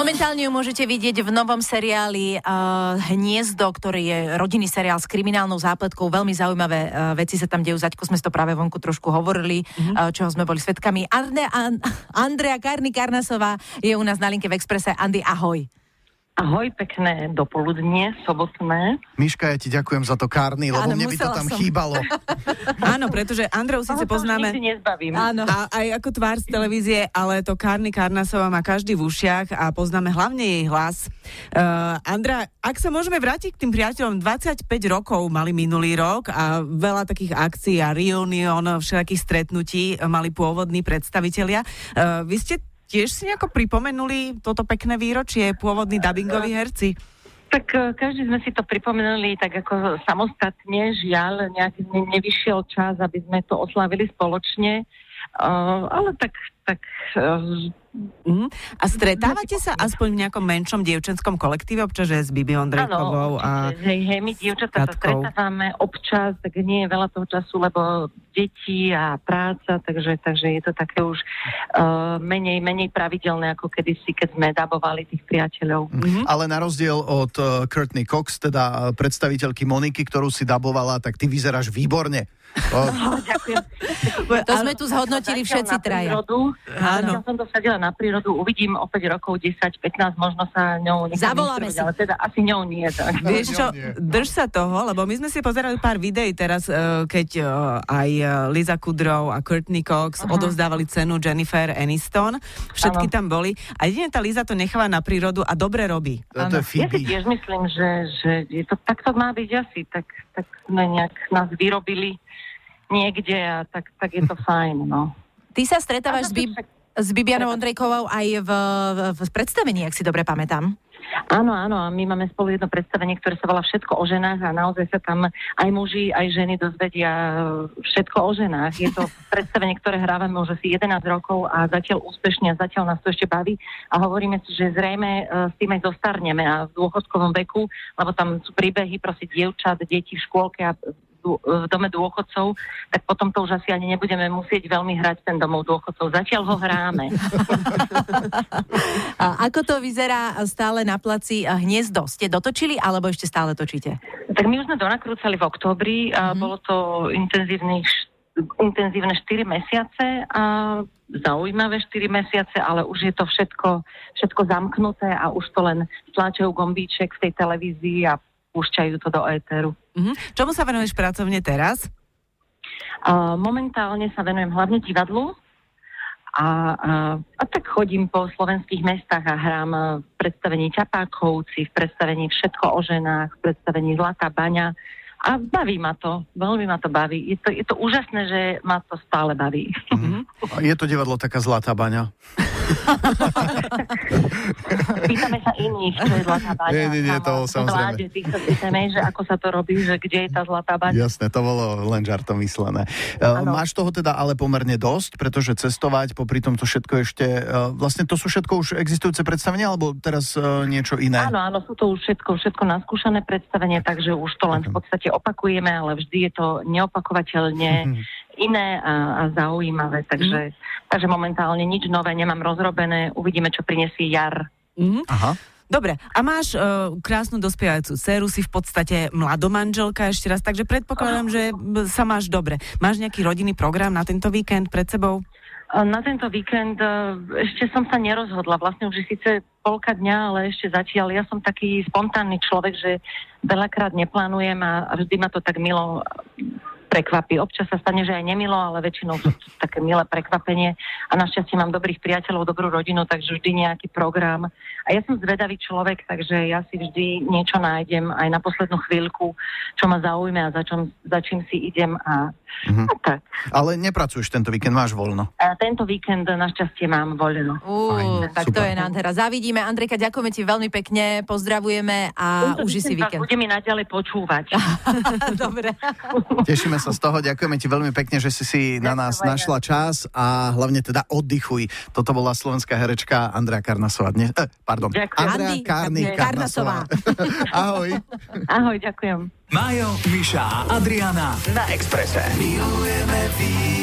Momentálne ju môžete vidieť v novom seriáli uh, Hniezdo, ktorý je rodinný seriál s kriminálnou zápletkou. Veľmi zaujímavé uh, veci sa tam dejú. Zaďko sme to práve vonku trošku hovorili, mm-hmm. uh, čoho sme boli svetkami. Arne, An- Andrea Karny Karnasová je u nás na linke v Exprese. Andy, ahoj. Ahoj, pekné dopoludnie, sobotné. Miška, ja ti ďakujem za to kárny, lebo Áno, mne by to tam som. chýbalo. Áno, pretože Andreu síce poznáme nikdy nezbavím. Áno. a, aj ako tvár z televízie, ale to Karny Karnasová má každý v ušiach a poznáme hlavne jej hlas. Uh, Andra, ak sa môžeme vrátiť k tým priateľom, 25 rokov mali minulý rok a veľa takých akcií a reunion, všelakých stretnutí mali pôvodní predstavitelia. Uh, vy ste tiež si nejako pripomenuli toto pekné výročie, pôvodní dubbingoví herci? Tak e, každý sme si to pripomenuli tak ako samostatne, žiaľ, nejak ne, nevyšiel čas, aby sme to oslavili spoločne. Uh, ale tak, tak uh, Mhm. A stretávate sa aspoň v nejakom menšom dievčenskom kolektíve, občas, že s Bibi Ondrejkovou a... hej, hej, my dievčatá sa stretávame občas, tak nie je veľa toho času, lebo deti a práca, takže, takže je to také už uh, menej, menej pravidelné, ako kedysi, keď sme dabovali tých priateľov. Mhm. Ale na rozdiel od uh, Courtney Cox, teda uh, predstaviteľky Moniky, ktorú si dabovala, tak ty vyzeráš výborne. Oh, ďakujem. To sme tu zhodnotili všetci traja. Áno. Zatiaľ som dosadila na prírodu, uvidím o 5 rokov, 10, 15, možno sa ňou nechám Zavoláme si. Ale teda asi ňou nie. Tak. Vieš čo, nie. drž sa toho, lebo my sme si pozerali pár videí teraz, eh, keď eh, aj eh, Liza Kudrow a Courtney Cox Aha. odovzdávali cenu Jennifer Aniston. Všetky Áno. tam boli. A jedine tá Liza to necháva na prírodu a dobre robí. to, to je Ja si tiež myslím, že, že je to, tak to má byť asi. Tak, tak sme nejak nás vyrobili niekde a tak, tak je to fajn. No. Ty sa stretávaš s, Bib- s Bibianou Ondrejkovou aj v, v, predstavení, ak si dobre pamätám. Áno, áno, my máme spolu jedno predstavenie, ktoré sa volá Všetko o ženách a naozaj sa tam aj muži, aj ženy dozvedia všetko o ženách. Je to predstavenie, ktoré hrávame už asi 11 rokov a zatiaľ úspešne a zatiaľ nás to ešte baví a hovoríme si, že zrejme e, s tým aj zostarneme a v dôchodkovom veku, lebo tam sú príbehy proste dievčat, detí v škôlke a v v dome dôchodcov, tak potom to už asi ani nebudeme musieť veľmi hrať ten domov dôchodcov. Zatiaľ ho hráme. A ako to vyzerá stále na placi a hniezdo? Ste dotočili alebo ešte stále točíte? Tak my už sme donakrúcali v oktobri a Mhm. bolo to intenzívnych intenzívne 4 mesiace a zaujímavé 4 mesiace, ale už je to všetko, všetko zamknuté a už to len stláčajú gombíček v tej televízii a púšťajú to do éteru. Mhm. Čomu sa venuješ pracovne teraz? A momentálne sa venujem hlavne divadlu a, a, a tak chodím po slovenských mestách a hrám v predstavení Ťapákovci, v predstavení Všetko o ženách, v predstavení Zlatá baňa a baví ma to, veľmi ma to baví. Je to, je to úžasné, že ma to stále baví. Mhm. A Je to divadlo taká zlatá baňa. Pýtame sa iných, čo je Zlatá baňa. Nie, nie, nie, to Áno, samozrejme. Vláde, tých sa pýtame, že ako sa to robí, že kde je tá Zlatá baňa. Jasné, to bolo len žartom myslené. Uh, Áno. máš toho teda ale pomerne dosť, pretože cestovať, popri tom to všetko ešte, uh, vlastne to sú všetko už existujúce predstavenia, alebo teraz uh, niečo iné? Áno, áno, sú to už všetko, všetko naskúšané predstavenie, takže už to len v podstate opakujeme, ale vždy je to neopakovateľne Mhm. iné a, a zaujímavé, takže, takže momentálne nič nové nemám rozrobené, uvidíme, čo prinesie jar. Mhm. Aha. Dobre, a máš uh, krásnu dospievajúcu dceru, si v podstate mladomanželka ešte raz, takže predpokladám, že sa máš dobre. Máš nejaký rodinný program na tento víkend pred sebou? A Na tento víkend e, ešte som sa nerozhodla. Vlastne už je síce polka dňa, ale ešte zatiaľ. Ja som taký spontánny človek, že veľakrát neplánujem a a vždy ma to tak milo prekvapí. Občas sa stane, že aj nemilo, ale väčšinou sú to také milé prekvapenie. A našťastie mám dobrých priateľov, dobrú rodinu, takže vždy nejaký program. A ja som zvedavý človek, takže ja si vždy niečo nájdem aj na poslednú chvíľku, čo ma zaujme a za, čom, za čím si idem. A, Mhm. a tak. Ale nepracuješ tento víkend, máš voľno. A tento víkend našťastie mám voľno. Ú, Fajn, tak to super. je nádhera. Zavidíme. Andrejka, ďakujeme ti veľmi pekne, pozdravujeme a Tento uži si víkend. Budeme naďalej počúvať. Dobre. Tešíme sa z toho, ďakujeme ti veľmi pekne, že si si na nás Ďakujem. našla čas a hlavne teda oddychuj. Toto bola slovenská herečka Andrea Karnasová. Dnes, eh, pardon, Ďakujem. Andrea Karny Karnasová. Ahoj. Ahoj, ďakujem. Majo, Miša a Adriana na Exprese. Milujeme víno.